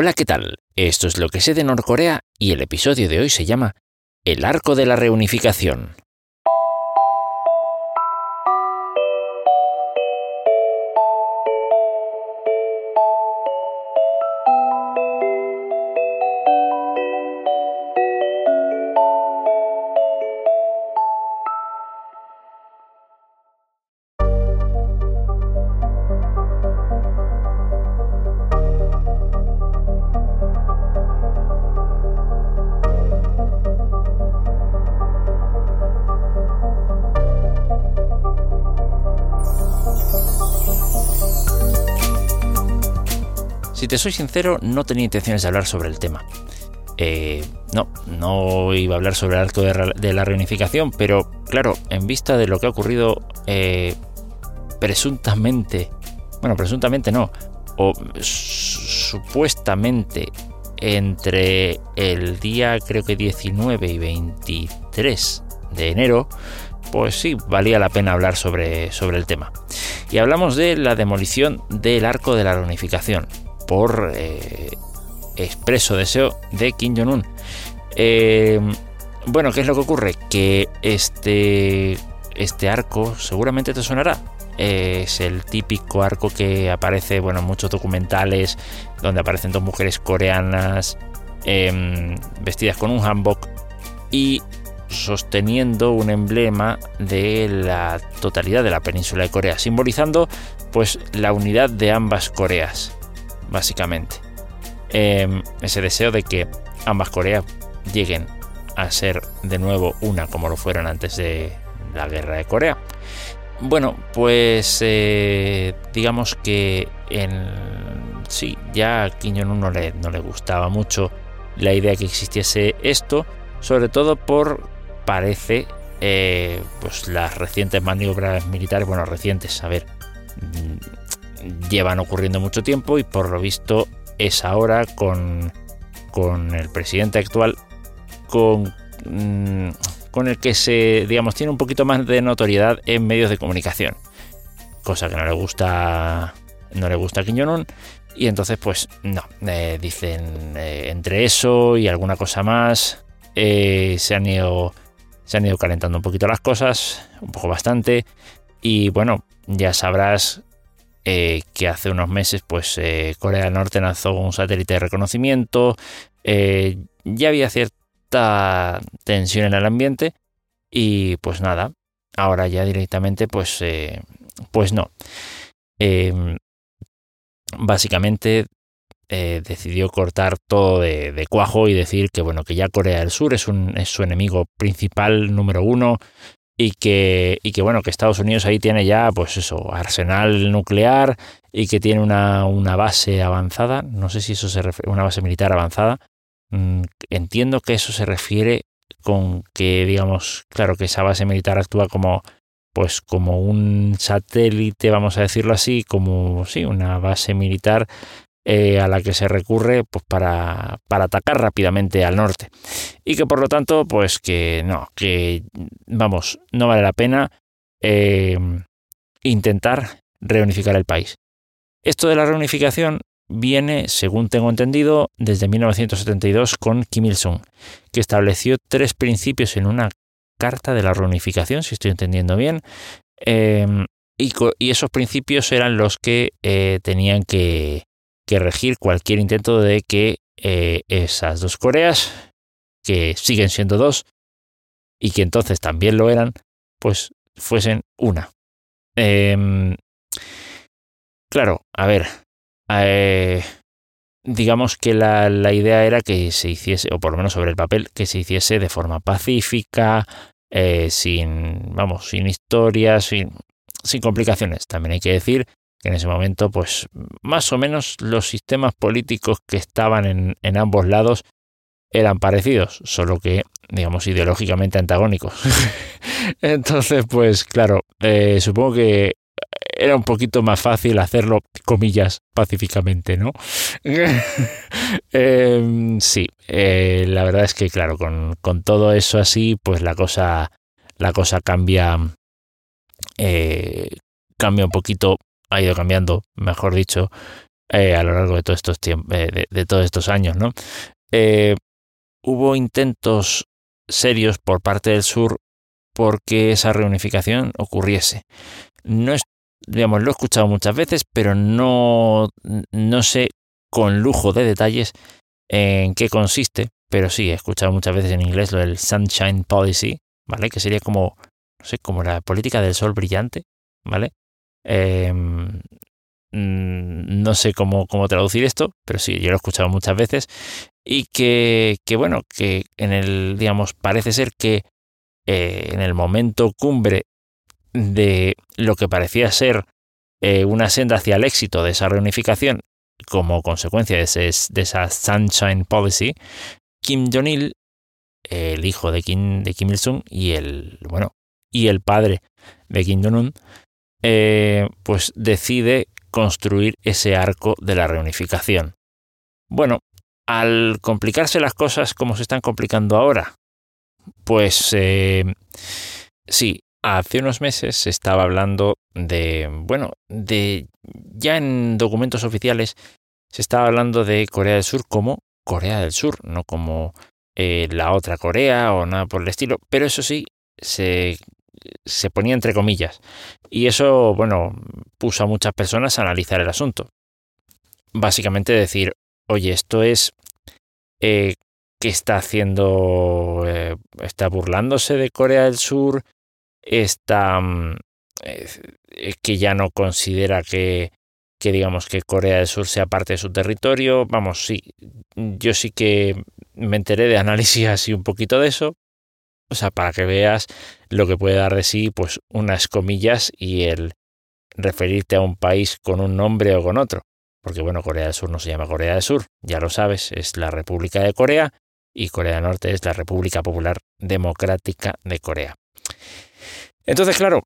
Hola, ¿qué tal? Esto es lo que sé de Norcorea y el episodio de hoy se llama El arco de la reunificación. Te soy sincero, no tenía intenciones de hablar sobre el tema. Eh, no, no iba a hablar sobre el arco de, la reunificación, pero claro, en vista de lo que ha ocurrido eh, presuntamente, bueno, presuntamente no, o supuestamente entre el día creo que 19 y 23 de enero, pues sí, valía la pena hablar sobre, sobre el tema. Y hablamos de la demolición del arco de la reunificación por eh, expreso deseo de Kim Jong-un. Eh, bueno, ¿qué es lo que ocurre? Que este, este arco seguramente te sonará. Es el típico arco que aparece bueno, en muchos documentales donde aparecen dos mujeres coreanas em, vestidas con un hanbok y sosteniendo un emblema de la totalidad de la península de Corea, simbolizando pues la unidad de ambas Coreas básicamente. Em, ese deseo de que ambas Coreas lleguen a ser de nuevo una como lo fueron antes de la guerra de Corea. Bueno, pues eh, digamos que en sí, ya a Kim Jong-un no le, no le gustaba mucho la idea que existiese esto, sobre todo por, parece, eh, pues las recientes maniobras militares, bueno, recientes, a ver, llevan ocurriendo mucho tiempo y por lo visto es ahora con, con el presidente actual con, mm, con el que se, digamos, tiene un poquito más de notoriedad en medios de comunicación. Cosa que no le gusta, no le gusta a Jong-un. Y entonces, pues no, eh, dicen eh, entre eso y alguna cosa más, eh, se, han ido, se han ido calentando un poquito las cosas, un poco bastante. Y bueno, ya sabrás eh, que hace unos meses pues eh, Corea del Norte lanzó un satélite de reconocimiento, eh, ya había cierta tensión en el ambiente y pues nada, ahora ya directamente pues, pues no. Em, básicamente decidió cortar todo de, cuajo y decir que bueno que ya Corea del Sur es, un, es su enemigo principal número uno y que, y que bueno, que Estados Unidos ahí tiene ya, pues eso, arsenal nuclear y que tiene una, una base avanzada, no sé si eso se refiere, una base militar avanzada, mm, entiendo que eso se refiere con que, digamos, claro, que esa base militar actúa como, pues como un satélite, vamos a decirlo así, como, sí, una base militar eh, a la que se recurre pues, para, para, atacar rápidamente al norte. Y que por lo tanto, pues que no, que vamos, no vale la pena eh, intentar reunificar el país. Esto de la reunificación viene, según tengo entendido, desde 1972 con Kim Il-sung, que estableció tres principios en una carta de la reunificación, si estoy entendiendo bien, eh, y, y, esos principios eran los que tenían que, que regir cualquier intento de que eh, esas dos Coreas, que siguen siendo dos, y que entonces también lo eran, pues fuesen una. Em, claro, a ver, eh, digamos que la, idea era que se hiciese, o por lo menos sobre el papel, que se hiciese de forma pacífica, eh, sin, vamos, sin historias, sin, sin complicaciones. También hay que decir que en ese momento, pues más o menos los sistemas políticos que estaban en, en ambos lados eran parecidos, solo que, digamos, ideológicamente antagónicos. Entonces, pues claro, eh, supongo que era un poquito más fácil hacerlo, comillas, pacíficamente, ¿no? Em, sí, eh, la verdad es que, claro, con, con, todo eso así, pues la cosa, la cosa cambia, eh, cambia un poquito ha ido cambiando, mejor dicho, eh, a lo largo de todos estos tiempos, de, de, todos estos años, ¿no? hubo intentos serios por parte del sur porque esa reunificación ocurriese. No es, digamos, lo he escuchado muchas veces, pero no, no sé con lujo de detalles en qué consiste, pero sí he escuchado muchas veces en inglés lo del Sunshine Policy, ¿vale? Que sería como, no sé, como la política del sol brillante, ¿vale? Mm, no sé cómo, cómo traducir esto, pero sí, yo lo he escuchado muchas veces. Y que, que bueno, que en el, digamos, parece ser que eh, en el momento cumbre de lo que parecía ser eh, una senda hacia el éxito de esa reunificación como consecuencia de, de esa Sunshine Policy, Kim Jong-il, el hijo de Kim, de Kim Il-sung y el, bueno, y el padre de Kim Jong-un, eh, pues decide construir ese arco de la reunificación. Bueno, al complicarse las cosas como se están complicando ahora, pues eh, sí, hace unos meses se estaba hablando de, bueno, de ya en documentos oficiales se estaba hablando de Corea del Sur como Corea del Sur, no como eh, la otra Corea o nada por el estilo, pero eso sí, se, se ponía entre comillas. Y eso, bueno, puso a muchas personas a analizar el asunto. Básicamente decir, oye, esto es eh, que está haciendo, eh, está burlándose de Corea del Sur, está mm, que ya no considera que, que digamos que Corea del Sur sea parte de su territorio. Vamos, sí, yo sí que me enteré de análisis así un poquito de eso. O sea, para que veas lo que puede dar de sí, pues unas comillas y el referirte a un país con un nombre o con otro. Porque bueno, Corea del Sur no se llama Corea del Sur, ya lo sabes, es la República de Corea y Corea del Norte es la República Popular Democrática de Corea. Entonces, claro,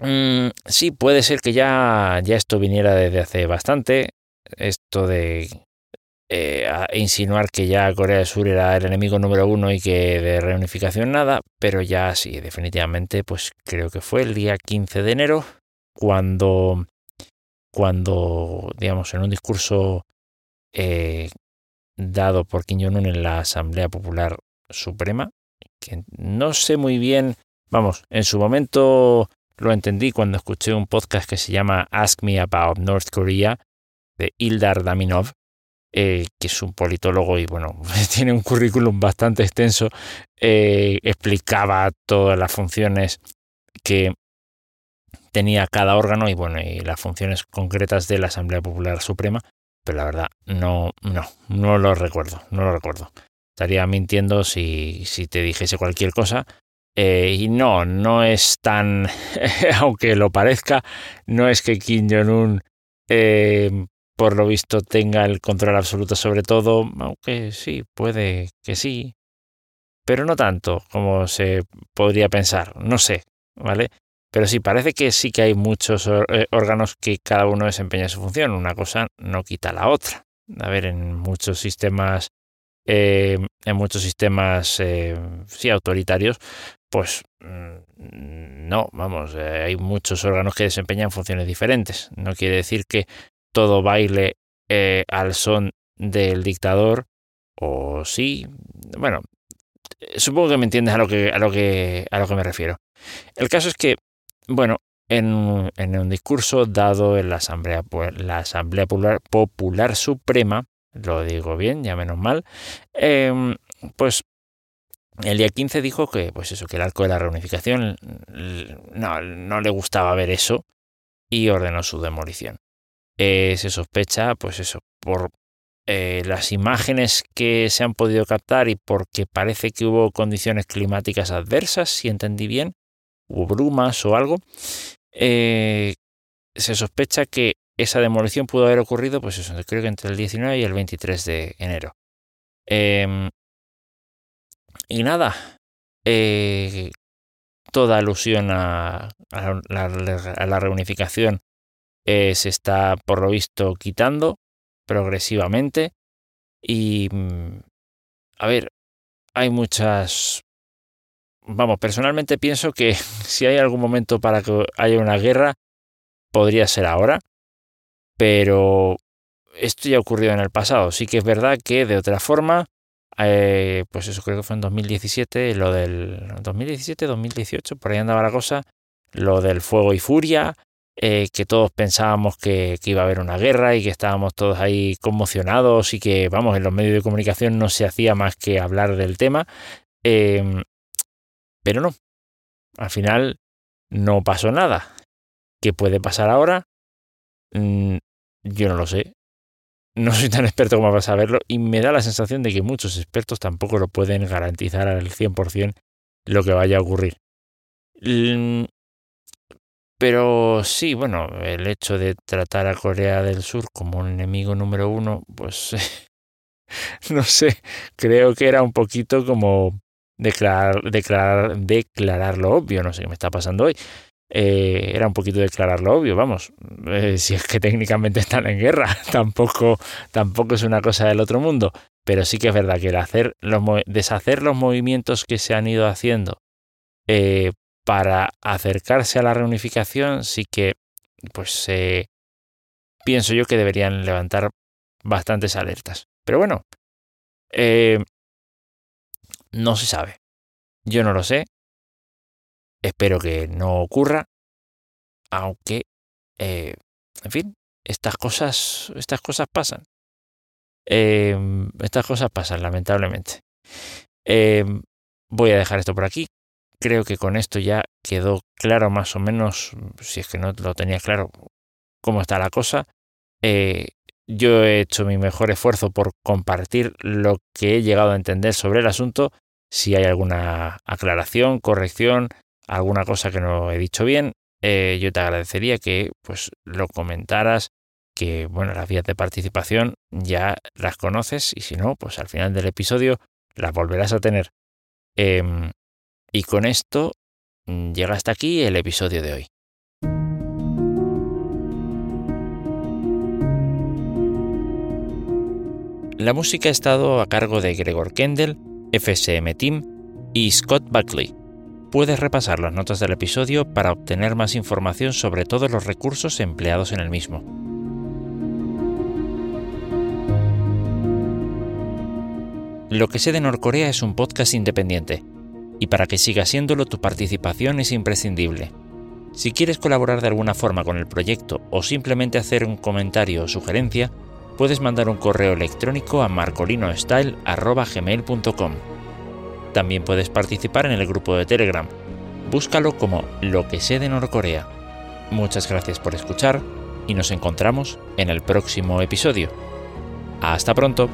Mm, sí, puede ser que ya, ya esto viniera desde hace bastante. Esto de eh, insinuar que ya Corea del Sur era el enemigo número uno y que de reunificación nada, pero ya sí, definitivamente, pues creo que fue el día 15 de enero cuando, cuando digamos, en un discurso eh, dado por Kim Jong-un en la Asamblea Popular Suprema, que no sé muy bien, vamos, en su momento lo entendí cuando escuché un podcast que se llama Ask Me About North Korea de Ildar Daminov, eh, que es un politólogo y bueno, tiene un currículum bastante extenso. Eh, explicaba todas las funciones que tenía cada órgano y bueno, y las funciones concretas de la Asamblea Popular Suprema, pero la verdad no, no, no lo recuerdo, no lo recuerdo. Estaría mintiendo si, si te dijese cualquier cosa, eh, y no, no es tan, aunque lo parezca, no es que Kim Jong-un, eh, por lo visto, tenga el control absoluto sobre todo, aunque sí, puede que sí, pero no tanto como se podría pensar, no sé, ¿vale? Pero sí, parece que sí que hay muchos eh, órganos que cada uno desempeña su función, una cosa no quita la otra. A ver, en muchos sistemas en muchos sistemas sí autoritarios, pues mm, no, vamos, eh, hay muchos órganos que desempeñan funciones diferentes. No quiere decir que todo baile eh, al son del dictador, o sí, bueno, supongo que me entiendes a lo que, a lo que, a lo que me refiero. El caso es que, bueno, en, en un discurso dado en la Asamblea, la Asamblea Popular, Popular Suprema, lo digo bien, ya menos mal, em, pues el día 15 dijo que, pues eso, que el arco de la reunificación no, no le gustaba ver eso y ordenó su demolición. Eh, se sospecha, pues eso, por eh, las imágenes que se han podido captar y porque parece que hubo condiciones climáticas adversas, si entendí bien, hubo brumas o algo, eh, se sospecha que esa demolición pudo haber ocurrido, pues eso, creo que entre el 19 y el 23 de enero. Em, y nada, toda alusión a, la, reunificación eh, se está, por lo visto, quitando progresivamente. Y, mm, a ver, hay muchas... Vamos, personalmente pienso que si hay algún momento para que haya una guerra, podría ser ahora. Pero esto ya ha ocurrido en el pasado. Sí que es verdad que de otra forma, eh, pues eso creo que fue en 2017, lo del 2017, 2018, por ahí andaba la cosa, lo del fuego y furia, eh, que todos pensábamos que, iba a haber una guerra y que estábamos todos ahí conmocionados y que, vamos, en los medios de comunicación no se hacía más que hablar del tema. Em, pero no, al final no pasó nada. ¿Qué puede pasar ahora? Mm, yo no lo sé. No soy tan experto como para saberlo y me da la sensación de que muchos expertos tampoco lo pueden garantizar al 100% lo que vaya a ocurrir. Mm, pero sí, bueno, el hecho de tratar a Corea del Sur como un enemigo número uno, pues no sé, creo que era un poquito como declarar, declarar, declarar lo obvio, no sé qué me está pasando hoy. Eh, era un poquito declarar lo obvio, vamos, eh, si es que técnicamente están en guerra, tampoco, tampoco es una cosa del otro mundo, pero sí que es verdad que el hacer los, deshacer los movimientos que se han ido haciendo eh, para acercarse a la reunificación, sí que, pues, pienso yo que deberían levantar bastantes alertas. Pero bueno, no se sabe. Yo no lo sé. Espero que no ocurra. Aunque, eh, en fin, estas cosas, estas cosas pasan. Em, estas cosas pasan, lamentablemente. Em, voy a dejar esto por aquí. Creo que con esto ya quedó claro más o menos, si es que no lo tenía claro, cómo está la cosa. Eh, yo he hecho mi mejor esfuerzo por compartir lo que he llegado a entender sobre el asunto. Si hay alguna aclaración, corrección, alguna cosa que no he dicho bien, eh, yo te agradecería que pues lo comentaras, que bueno, las vías de participación ya las conoces y si no, pues al final del episodio las volverás a tener. Em, y con esto mm, llega hasta aquí el episodio de hoy. La música ha estado a cargo de Gregor Kendall, FSM Team y Scott Buckley. Puedes repasar las notas del episodio para obtener más información sobre todos los recursos empleados en el mismo. Lo que sé de Norcorea es un podcast independiente, y para que siga siéndolo tu participación es imprescindible. Si quieres colaborar de alguna forma con el proyecto o simplemente hacer un comentario o sugerencia, puedes mandar un correo electrónico a marcolinostyle.gmail.com. También puedes participar en el grupo de Telegram. Búscalo como Lo que sé de Norcorea. Muchas gracias por escuchar y nos encontramos en el próximo episodio. Hasta pronto.